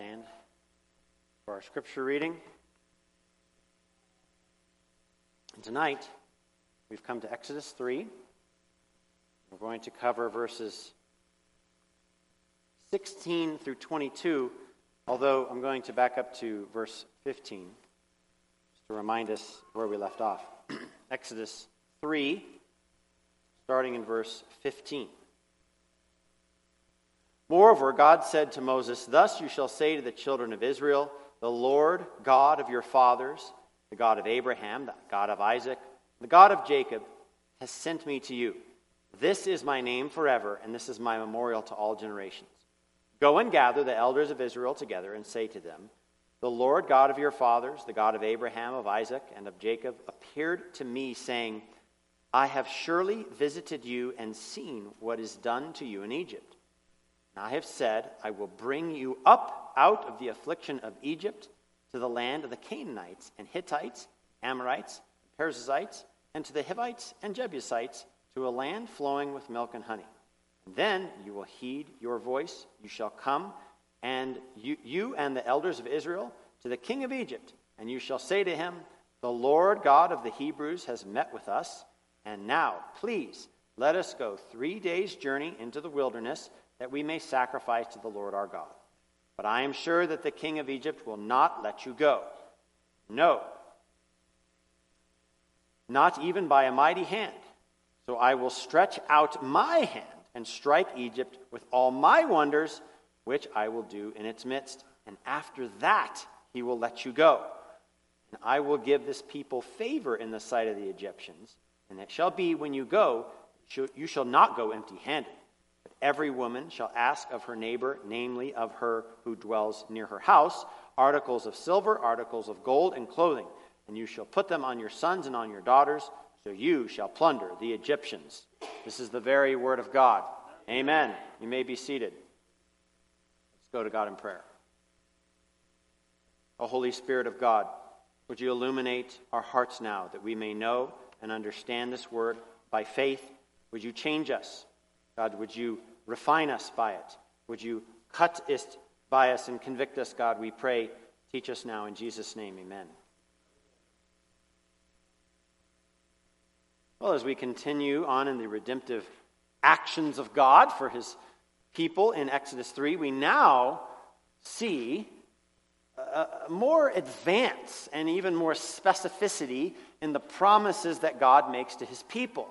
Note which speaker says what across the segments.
Speaker 1: stand for our scripture reading. And tonight, we've come to Exodus 3. We're going to cover verses 16 through 22, although I'm going to back up to verse 15 just to remind us where we left off. Exodus 3, starting in verse 15. Moreover, God said to Moses, Thus you shall say to the children of Israel, The Lord God of your fathers, the God of Abraham, the God of Isaac, the God of Jacob, has sent me to you. This is my name forever, and this is my memorial to all generations. Go and gather the elders of Israel together and say to them, The Lord God of your fathers, the God of Abraham, of Isaac, and of Jacob, appeared to me, saying, I have surely visited you and seen what is done to you in Egypt. I have said, I will bring you up out of the affliction of Egypt to the land of the Canaanites and Hittites, Amorites, Perizzites, and to the Hivites and Jebusites, to a land flowing with milk and honey. And then you will heed your voice. You shall come, and you, you and the elders of Israel, to the king of Egypt, and you shall say to him, The Lord God of the Hebrews has met with us, and now, please, let us go three days' journey into the wilderness that we may sacrifice to the Lord our God. But I am sure that the king of Egypt will not let you go. No, not even by a mighty hand. So I will stretch out my hand and strike Egypt with all my wonders, which I will do in its midst. And after that, he will let you go. And I will give this people favor in the sight of the Egyptians. And it shall be when you go, you shall not go empty handed. Every woman shall ask of her neighbor, namely of her who dwells near her house, articles of silver, articles of gold, and clothing. And you shall put them on your sons and on your daughters, so you shall plunder the Egyptians. This is the very word of God. Amen. You may be seated. Let's go to God in prayer. O Holy Spirit of God, would you illuminate our hearts now that we may know and understand this word by faith? Would you change us? God, would you refine us by it. Would you cut it by us and convict us, God, we pray. Teach us now in Jesus' name, amen. Well, as we continue on in the redemptive actions of God for his people in Exodus 3, we now see a more advance and even more specificity in the promises that God makes to his people.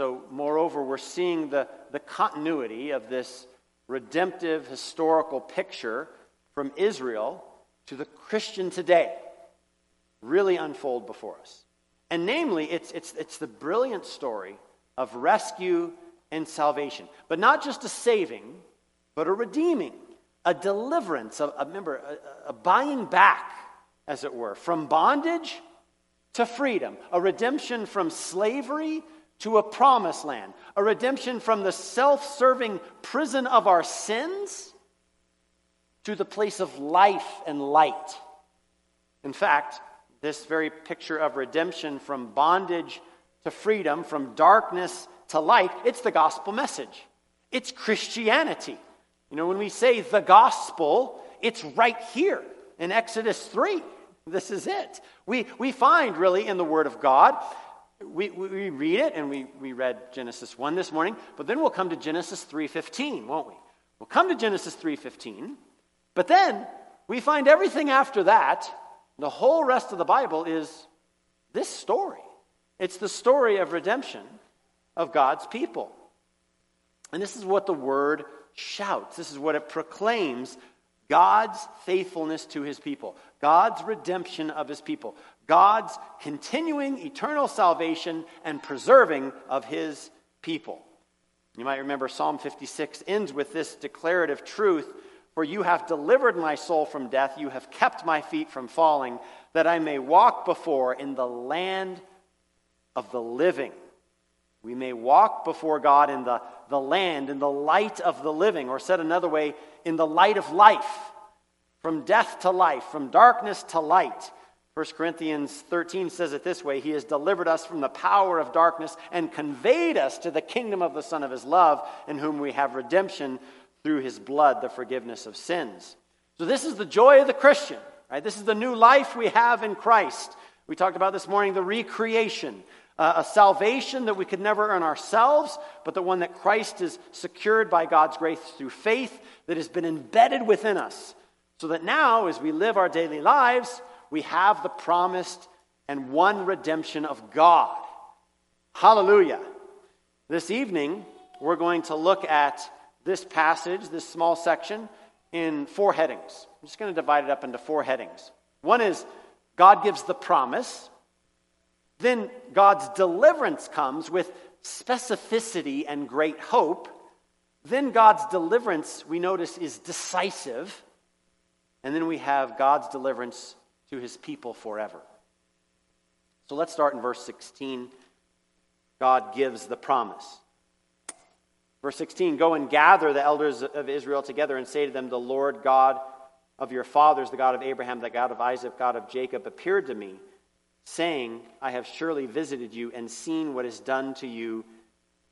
Speaker 1: So, moreover, we're seeing the, the continuity of this redemptive historical picture from Israel to the Christian today really unfold before us. And namely, it's, it's, it's the brilliant story of rescue and salvation. But not just a saving, but a redeeming, a deliverance, a, a remember, a, a buying back, as it were, from bondage to freedom, a redemption from slavery to a promised land, a redemption from the self serving prison of our sins to the place of life and light. In fact, this very picture of redemption from bondage to freedom, from darkness to light, it's the gospel message. It's Christianity. You know, when we say the gospel, it's right here in Exodus 3. This is it. We, we find really in the Word of God we, we read it and we, we read genesis 1 this morning but then we'll come to genesis 3.15 won't we? We'll come to genesis 3.15 but then we find everything after that the whole rest of the bible is this story. It's the story of redemption of god's people. And this is what the word shouts. This is what it proclaims God's faithfulness to his people, God's redemption of his people, God's continuing eternal salvation and preserving of his people. You might remember Psalm 56 ends with this declarative truth For you have delivered my soul from death, you have kept my feet from falling, that I may walk before in the land of the living. We may walk before God in the, the land, in the light of the living, or said another way, in the light of life, from death to life, from darkness to light. 1 Corinthians 13 says it this way He has delivered us from the power of darkness and conveyed us to the kingdom of the Son of His love, in whom we have redemption through His blood, the forgiveness of sins. So, this is the joy of the Christian, right? This is the new life we have in Christ. We talked about this morning the recreation, uh, a salvation that we could never earn ourselves, but the one that Christ is secured by God's grace through faith that has been embedded within us. So that now, as we live our daily lives, we have the promised and won redemption of God. Hallelujah. This evening, we're going to look at this passage, this small section, in four headings. I'm just going to divide it up into four headings. One is God gives the promise. Then God's deliverance comes with specificity and great hope. Then God's deliverance, we notice, is decisive. And then we have God's deliverance to his people forever. So let's start in verse 16. God gives the promise. Verse 16 Go and gather the elders of Israel together and say to them, The Lord God of your fathers, the God of Abraham, the God of Isaac, God of Jacob, appeared to me, saying, I have surely visited you and seen what is done to you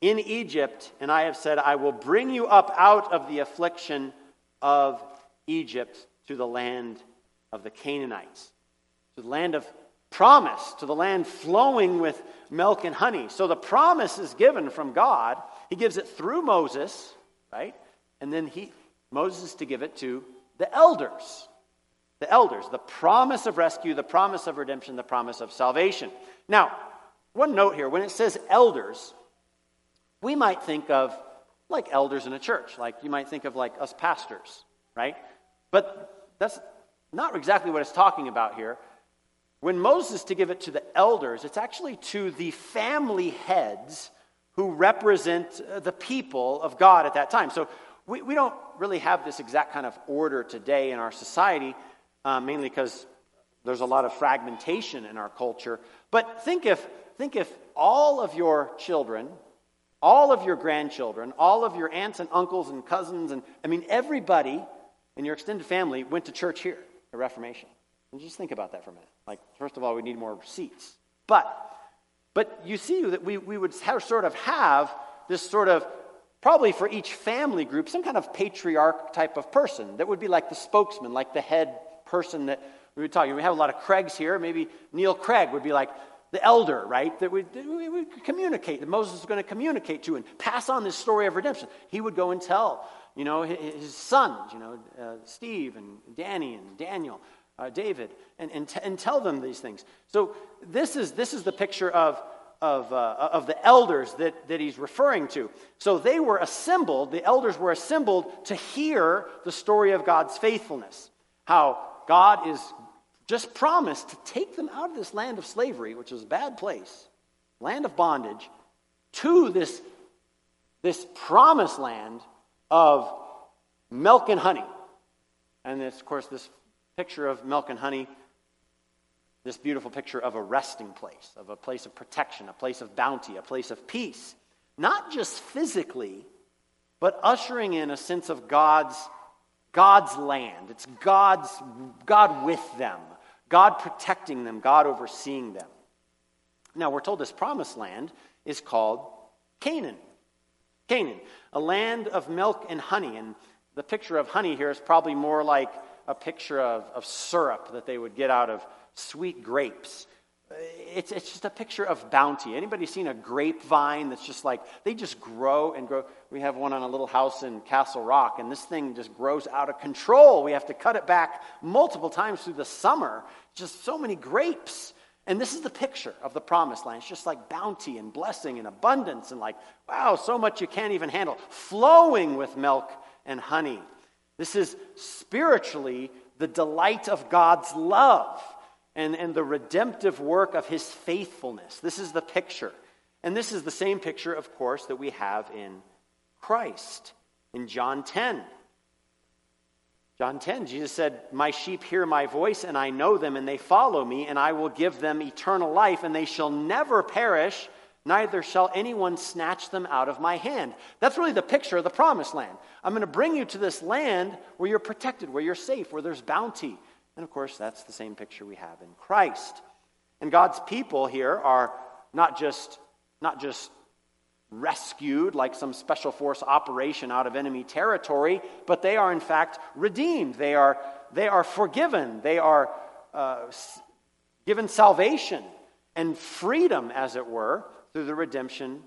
Speaker 1: in Egypt, and I have said, I will bring you up out of the affliction of Egypt to the land of the Canaanites, to the land of promise, to the land flowing with milk and honey. So the promise is given from God. He gives it through Moses, right? And then he Moses is to give it to the elders. The elders, the promise of rescue, the promise of redemption, the promise of salvation. Now, one note here when it says elders, we might think of like elders in a church, like you might think of like us pastors, right? But that's not exactly what it's talking about here. When Moses to give it to the elders, it's actually to the family heads who represent uh, the people of God at that time. So we, we don't really have this exact kind of order today in our society, uh, mainly because there's a lot of fragmentation in our culture. But think if, think if all of your children, all of your grandchildren, all of your aunts and uncles and cousins, and I mean, everybody in your extended family went to church here, the Reformation. And just think about that for a minute. Like, first of all, we need more seats. But, but you see that we, we would have, sort of have this sort of, probably for each family group, some kind of patriarch type of person that would be like the spokesman, like the head person that we would talk. We have a lot of Craigs here. Maybe Neil Craig would be like the elder, right? That we, we would communicate, that Moses is going to communicate to and pass on this story of redemption. He would go and tell you know, his sons, you know, uh, Steve and Danny and Daniel, uh, David, and, and, t- and tell them these things. So this is, this is the picture of, of, uh, of the elders that, that he's referring to. So they were assembled, the elders were assembled to hear the story of God's faithfulness. How God is just promised to take them out of this land of slavery, which is a bad place, land of bondage, to this, this promised land of milk and honey. And this, of course, this picture of milk and honey, this beautiful picture of a resting place, of a place of protection, a place of bounty, a place of peace. Not just physically, but ushering in a sense of God's, God's land. It's God's, God with them, God protecting them, God overseeing them. Now, we're told this promised land is called Canaan. Canaan, a land of milk and honey. And the picture of honey here is probably more like a picture of, of syrup that they would get out of sweet grapes. It's, it's just a picture of bounty. Anybody seen a grapevine that's just like, they just grow and grow? We have one on a little house in Castle Rock, and this thing just grows out of control. We have to cut it back multiple times through the summer. Just so many grapes. And this is the picture of the promised land. It's just like bounty and blessing and abundance and like, wow, so much you can't even handle, flowing with milk and honey. This is spiritually the delight of God's love and, and the redemptive work of his faithfulness. This is the picture. And this is the same picture, of course, that we have in Christ in John 10. John 10, Jesus said, My sheep hear my voice, and I know them, and they follow me, and I will give them eternal life, and they shall never perish, neither shall anyone snatch them out of my hand. That's really the picture of the promised land. I'm going to bring you to this land where you're protected, where you're safe, where there's bounty. And of course, that's the same picture we have in Christ. And God's people here are not just, not just rescued like some special force operation out of enemy territory, but they are in fact redeemed. They are they are forgiven, they are uh, given salvation and freedom, as it were, through the redemption,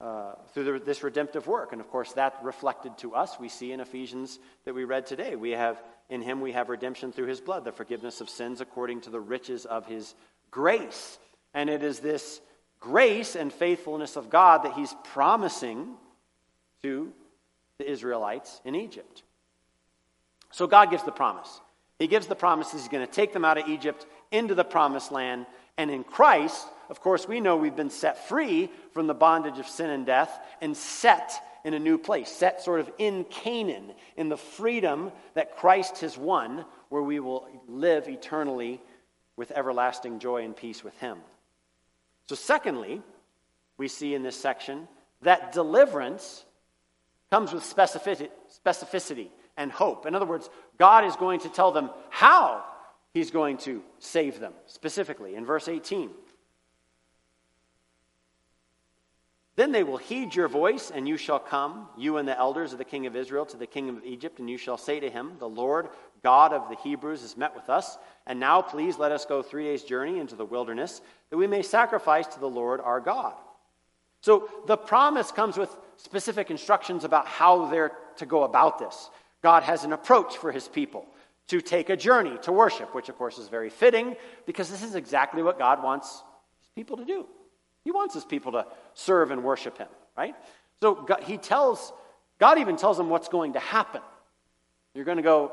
Speaker 1: uh, through the, this redemptive work. And of course, that reflected to us, we see in Ephesians that we read today. We have, in him, we have redemption through his blood, the forgiveness of sins according to the riches of his grace. And it is this grace and faithfulness of God that he's promising to the Israelites in Egypt. So God gives the promise. He gives the promise he's going to take them out of Egypt into the promised land. And in Christ, of course, we know we've been set free from the bondage of sin and death and set in a new place, set sort of in Canaan, in the freedom that Christ has won, where we will live eternally with everlasting joy and peace with Him. So, secondly, we see in this section that deliverance comes with specificity and hope. In other words, God is going to tell them how He's going to save them, specifically in verse 18. Then they will heed your voice, and you shall come, you and the elders of the king of Israel, to the king of Egypt, and you shall say to him, The Lord God of the Hebrews has met with us, and now please let us go three days' journey into the wilderness, that we may sacrifice to the Lord our God. So the promise comes with specific instructions about how they're to go about this. God has an approach for his people to take a journey to worship, which of course is very fitting because this is exactly what God wants his people to do. He wants his people to serve and worship him, right? So God, he tells, God even tells them what's going to happen. You're going to go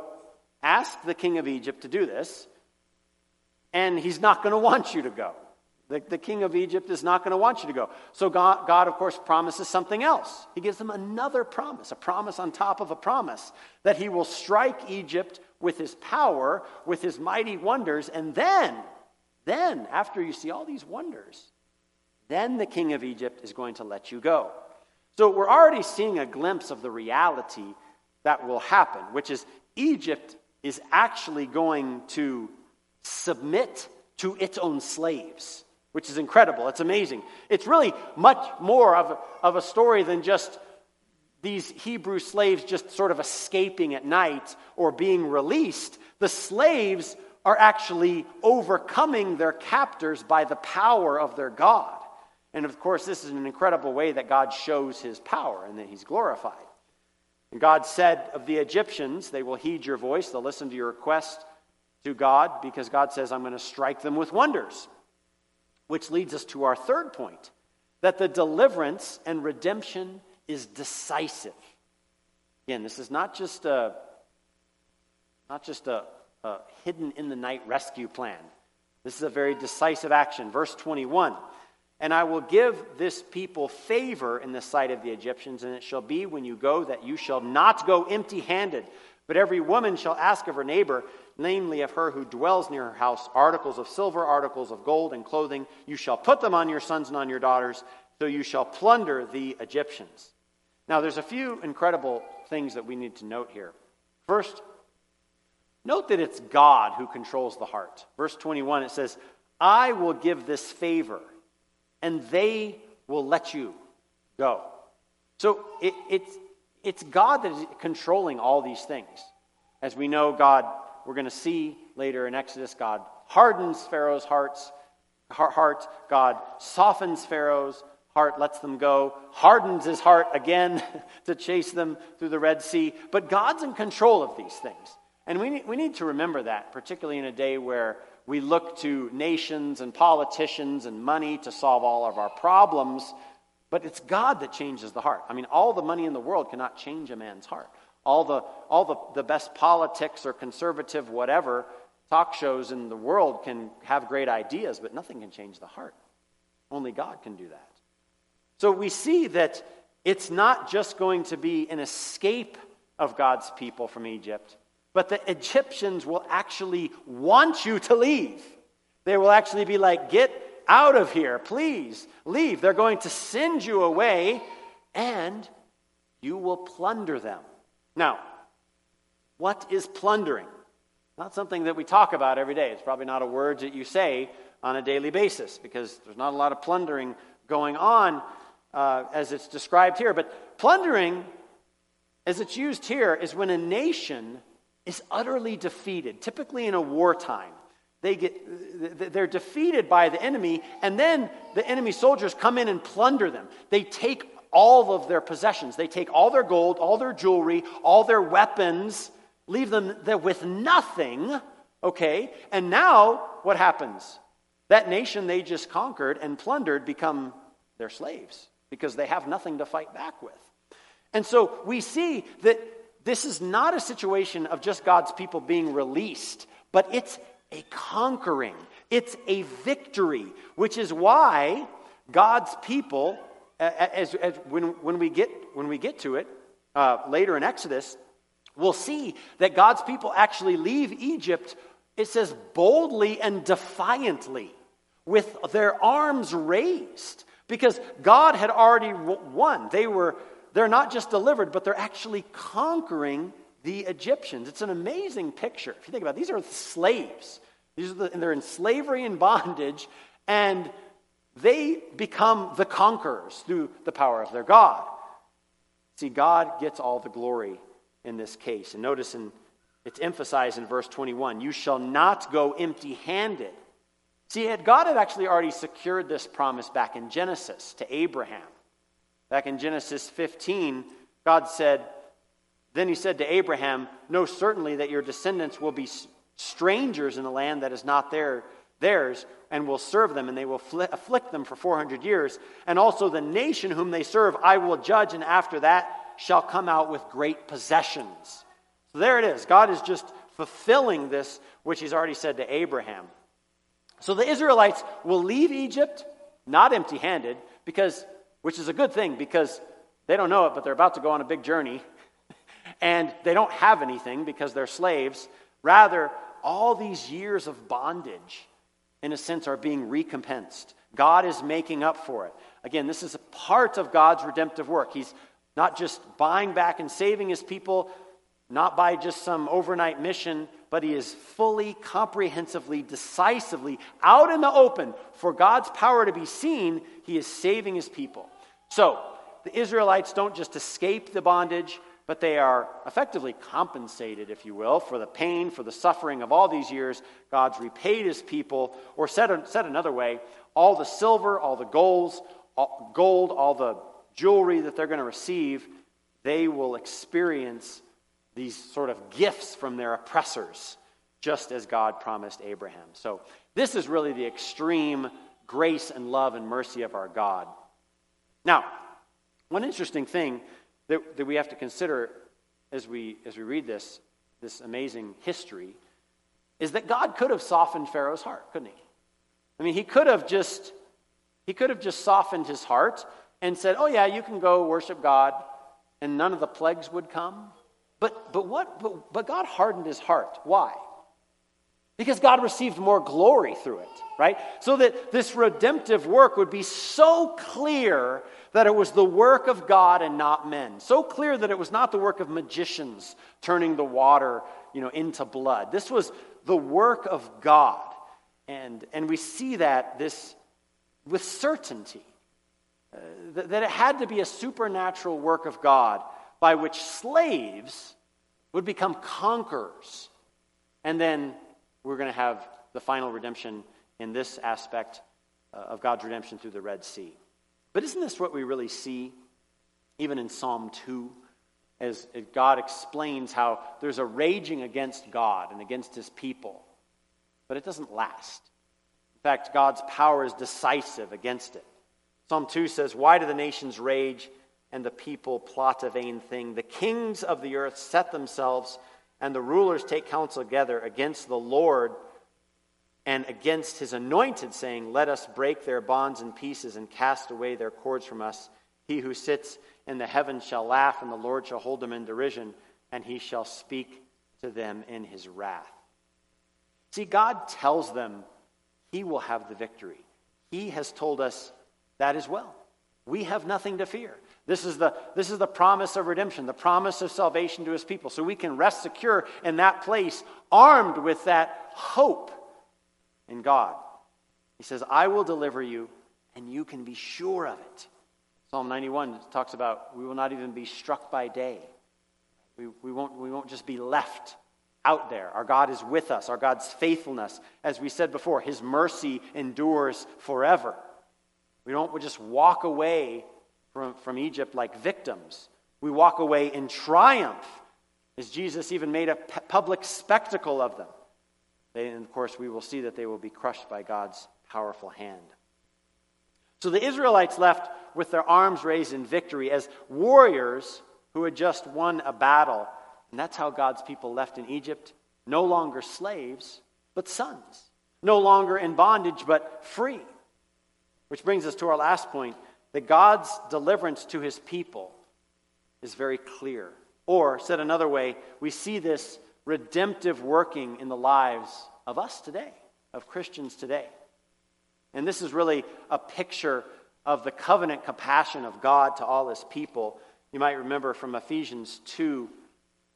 Speaker 1: ask the king of Egypt to do this, and he's not going to want you to go. The, the king of Egypt is not going to want you to go. So God, God, of course, promises something else. He gives them another promise, a promise on top of a promise, that he will strike Egypt with his power, with his mighty wonders, and then, then, after you see all these wonders, then the king of Egypt is going to let you go. So we're already seeing a glimpse of the reality that will happen, which is Egypt is actually going to submit to its own slaves, which is incredible. It's amazing. It's really much more of a, of a story than just these Hebrew slaves just sort of escaping at night or being released. The slaves are actually overcoming their captors by the power of their God. And of course, this is an incredible way that God shows his power and that he's glorified. And God said of the Egyptians, They will heed your voice, they'll listen to your request to God, because God says, I'm going to strike them with wonders. Which leads us to our third point that the deliverance and redemption is decisive. Again, this is not just a, not just a, a hidden in the night rescue plan. This is a very decisive action. Verse 21 and I will give this people favor in the sight of the Egyptians, and it shall be when you go that you shall not go empty handed, but every woman shall ask of her neighbor, namely of her who dwells near her house, articles of silver, articles of gold, and clothing. You shall put them on your sons and on your daughters, so you shall plunder the Egyptians. Now, there's a few incredible things that we need to note here. First, note that it's God who controls the heart. Verse 21, it says, I will give this favor and they will let you go. So it, it's, it's God that is controlling all these things. As we know, God, we're going to see later in Exodus, God hardens Pharaoh's hearts, heart. God softens Pharaoh's heart, lets them go, hardens his heart again to chase them through the Red Sea. But God's in control of these things. And we we need to remember that, particularly in a day where we look to nations and politicians and money to solve all of our problems, but it's God that changes the heart. I mean, all the money in the world cannot change a man's heart. All the, all the, the best politics or conservative whatever talk shows in the world can have great ideas, but nothing can change the heart. Only God can do that. So we see that it's not just going to be an escape of God's people from Egypt but the Egyptians will actually want you to leave. They will actually be like, Get out of here, please, leave. They're going to send you away, and you will plunder them. Now, what is plundering? Not something that we talk about every day. It's probably not a word that you say on a daily basis because there's not a lot of plundering going on uh, as it's described here. But plundering, as it's used here, is when a nation is utterly defeated, typically in a wartime. They get, they're defeated by the enemy, and then the enemy soldiers come in and plunder them. They take all of their possessions. They take all their gold, all their jewelry, all their weapons, leave them there with nothing, okay? And now what happens? That nation they just conquered and plundered become their slaves because they have nothing to fight back with. And so we see that this is not a situation of just God's people being released, but it's a conquering, it's a victory, which is why God's people, as, as when, when, we get, when we get to it uh, later in Exodus, we'll see that God's people actually leave Egypt, it says boldly and defiantly, with their arms raised, because God had already won. They were they're not just delivered, but they're actually conquering the Egyptians. It's an amazing picture. If you think about it, these are slaves. These are the, and they're in slavery and bondage, and they become the conquerors through the power of their God. See, God gets all the glory in this case. And notice in, it's emphasized in verse 21 you shall not go empty handed. See, God had actually already secured this promise back in Genesis to Abraham. Back in Genesis 15, God said, Then he said to Abraham, Know certainly that your descendants will be strangers in a land that is not their, theirs, and will serve them, and they will afflict them for 400 years. And also the nation whom they serve I will judge, and after that shall come out with great possessions. So there it is. God is just fulfilling this, which he's already said to Abraham. So the Israelites will leave Egypt not empty handed, because which is a good thing because they don't know it, but they're about to go on a big journey. and they don't have anything because they're slaves. Rather, all these years of bondage, in a sense, are being recompensed. God is making up for it. Again, this is a part of God's redemptive work. He's not just buying back and saving his people, not by just some overnight mission, but he is fully, comprehensively, decisively out in the open for God's power to be seen. He is saving his people. So, the Israelites don't just escape the bondage, but they are effectively compensated, if you will, for the pain, for the suffering of all these years. God's repaid his people, or said, said another way, all the silver, all the golds, all, gold, all the jewelry that they're going to receive, they will experience these sort of gifts from their oppressors, just as God promised Abraham. So, this is really the extreme grace and love and mercy of our God. Now, one interesting thing that, that we have to consider as we, as we read this, this amazing history is that God could have softened Pharaoh's heart, couldn't he? I mean, he could have just he could have just softened his heart and said, "Oh yeah, you can go worship God," and none of the plagues would come. But but what? But, but God hardened his heart. Why? Because God received more glory through it, right? So that this redemptive work would be so clear that it was the work of God and not men. So clear that it was not the work of magicians turning the water, you know, into blood. This was the work of God. And, and we see that this with certainty. Uh, that, that it had to be a supernatural work of God by which slaves would become conquerors and then we're going to have the final redemption in this aspect uh, of God's redemption through the Red Sea. But isn't this what we really see even in Psalm 2? As, God explains how there's a raging against God and against his people, but it doesn't last. In fact, God's power is decisive against it. Psalm 2 says, Why do the nations rage and the people plot a vain thing? The kings of the earth set themselves and the rulers take counsel together against the Lord and against his anointed, saying, Let us break their bonds in pieces and cast away their cords from us. He who sits in the heavens shall laugh, and the Lord shall hold them in derision, and he shall speak to them in his wrath. See, God tells them he will have the victory. He has told us that as well. We have nothing to fear. This is, the, this is the promise of redemption, the promise of salvation to his people. So we can rest secure in that place, armed with that hope in God. He says, I will deliver you, and you can be sure of it. Psalm 91 talks about we will not even be struck by day. We, we, won't, we won't just be left out there. Our God is with us. Our God's faithfulness, as we said before, His mercy endures forever. We don't just walk away from, from Egypt like victims. We walk away in triumph, as Jesus even made a public spectacle of them. They, and of course, we will see that they will be crushed by God's powerful hand. So the Israelites left with their arms raised in victory as warriors who had just won a battle. And that's how God's people left in Egypt no longer slaves, but sons. No longer in bondage, but free. Which brings us to our last point that God's deliverance to his people is very clear. Or, said another way, we see this redemptive working in the lives of us today, of Christians today. And this is really a picture of the covenant compassion of God to all his people. You might remember from Ephesians 2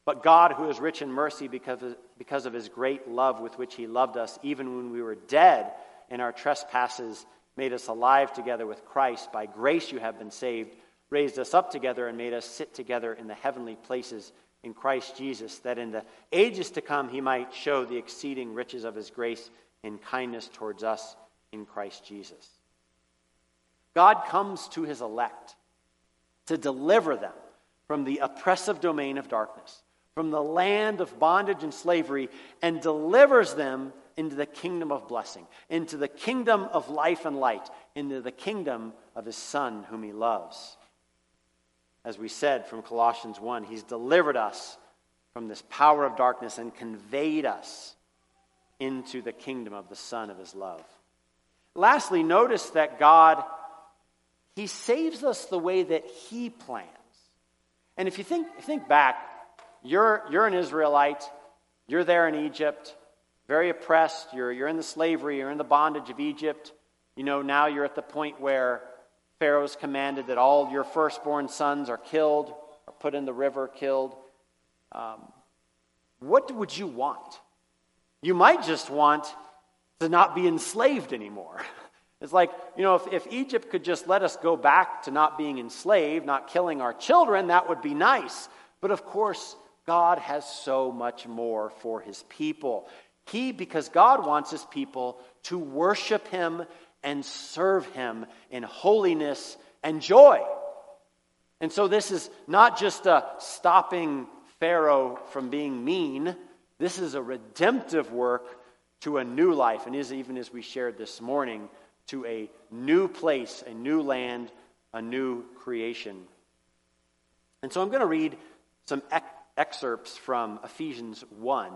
Speaker 1: But God, who is rich in mercy because of, because of his great love with which he loved us, even when we were dead in our trespasses, made us alive together with Christ. By grace you have been saved, raised us up together, and made us sit together in the heavenly places in Christ Jesus, that in the ages to come he might show the exceeding riches of his grace and kindness towards us in Christ Jesus. God comes to his elect to deliver them from the oppressive domain of darkness, from the land of bondage and slavery, and delivers them into the kingdom of blessing, into the kingdom of life and light, into the kingdom of his Son, whom he loves. As we said from Colossians 1, he's delivered us from this power of darkness and conveyed us into the kingdom of the Son of his love. Lastly, notice that God, he saves us the way that he plans. And if you think, think back, you're, you're an Israelite, you're there in Egypt, very oppressed, you're, you're in the slavery, you're in the bondage of Egypt. You know, now you're at the point where Pharaoh's commanded that all your firstborn sons are killed, or put in the river, killed. Um, what would you want? You might just want to not be enslaved anymore. It's like, you know, if, if Egypt could just let us go back to not being enslaved, not killing our children, that would be nice. But of course, God has so much more for his people. He, because God wants his people to worship him and serve him in holiness and joy. And so, this is not just a stopping Pharaoh from being mean, this is a redemptive work to a new life, and is even as we shared this morning, to a new place, a new land, a new creation. And so I'm going to read some excerpts from Ephesians 1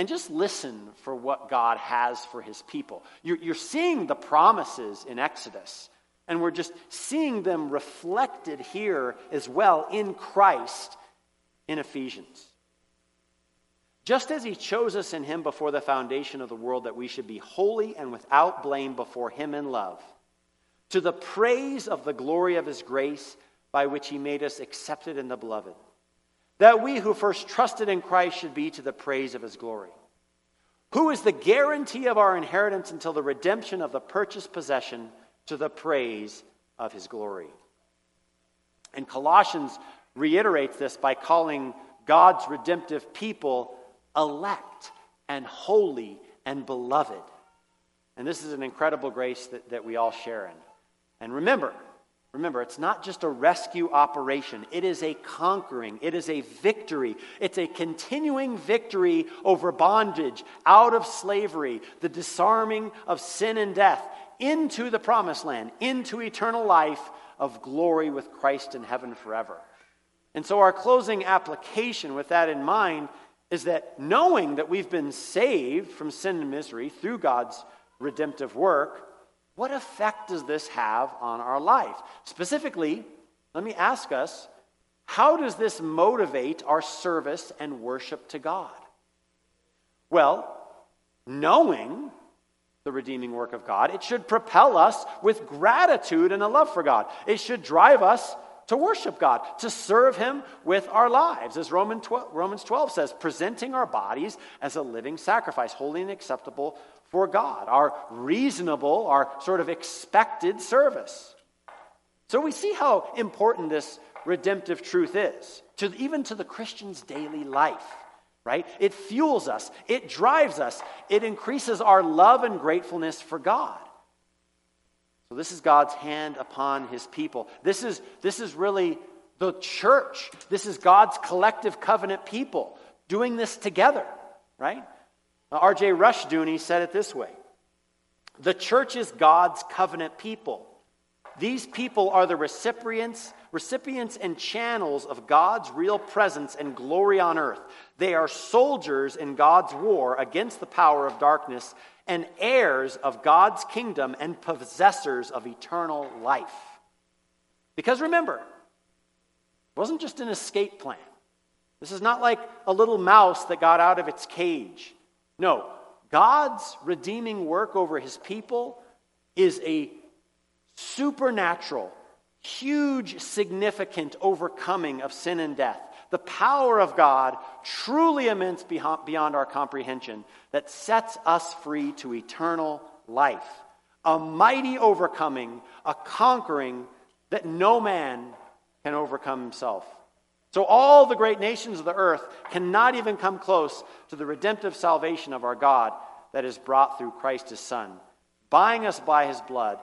Speaker 1: and just listen for what God has for his people. You're, you're seeing the promises in Exodus, and we're just seeing them reflected here as well in Christ in Ephesians. Just as he chose us in him before the foundation of the world, that we should be holy and without blame before him in love, to the praise of the glory of his grace, by which he made us accepted in the beloved, that we who first trusted in Christ should be to the praise of his glory. Who is the guarantee of our inheritance until the redemption of the purchased possession to the praise of his glory? And Colossians reiterates this by calling God's redemptive people elect and holy and beloved. And this is an incredible grace that, that we all share in. And remember, remember, it's not just a rescue operation, it is a conquering, it is a victory. It's a continuing victory over bondage, out of slavery, the disarming of sin and death, into the promised land, into eternal life of glory with Christ in heaven forever. And so, our closing application with that in mind is that knowing that we've been saved from sin and misery through God's redemptive work, what effect does this have on our life? Specifically, let me ask us how does this motivate our service and worship to God? Well, knowing the redeeming work of God, it should propel us with gratitude and a love for God. It should drive us to worship God, to serve Him with our lives. As Romans 12, Romans 12 says, presenting our bodies as a living sacrifice, holy and acceptable for God, our reasonable, our sort of expected service. So we see how important this redemptive truth is, to, even to the Christian's daily life right? It fuels us, it drives us, it increases our love and gratefulness for God. So, this is God's hand upon his people. This is, this is really the church. This is God's collective covenant people doing this together, right? Uh, R.J. Rushdoony said it this way The church is God's covenant people. These people are the recipients, recipients and channels of God's real presence and glory on earth. They are soldiers in God's war against the power of darkness and heirs of God's kingdom and possessors of eternal life. Because remember, it wasn't just an escape plan. This is not like a little mouse that got out of its cage. No, God's redeeming work over his people is a supernatural, huge, significant overcoming of sin and death. The power of God, truly immense beyond our comprehension, that sets us free to eternal life. A mighty overcoming, a conquering that no man can overcome himself. So, all the great nations of the earth cannot even come close to the redemptive salvation of our God that is brought through Christ his Son, buying us by his blood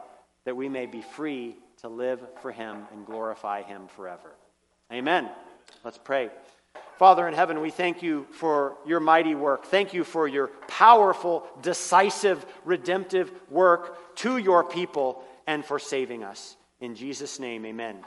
Speaker 1: that we may be free to live for him and glorify him forever. Amen. Let's pray. Father in heaven, we thank you for your mighty work. Thank you for your powerful, decisive, redemptive work to your people and for saving us. In Jesus' name, amen.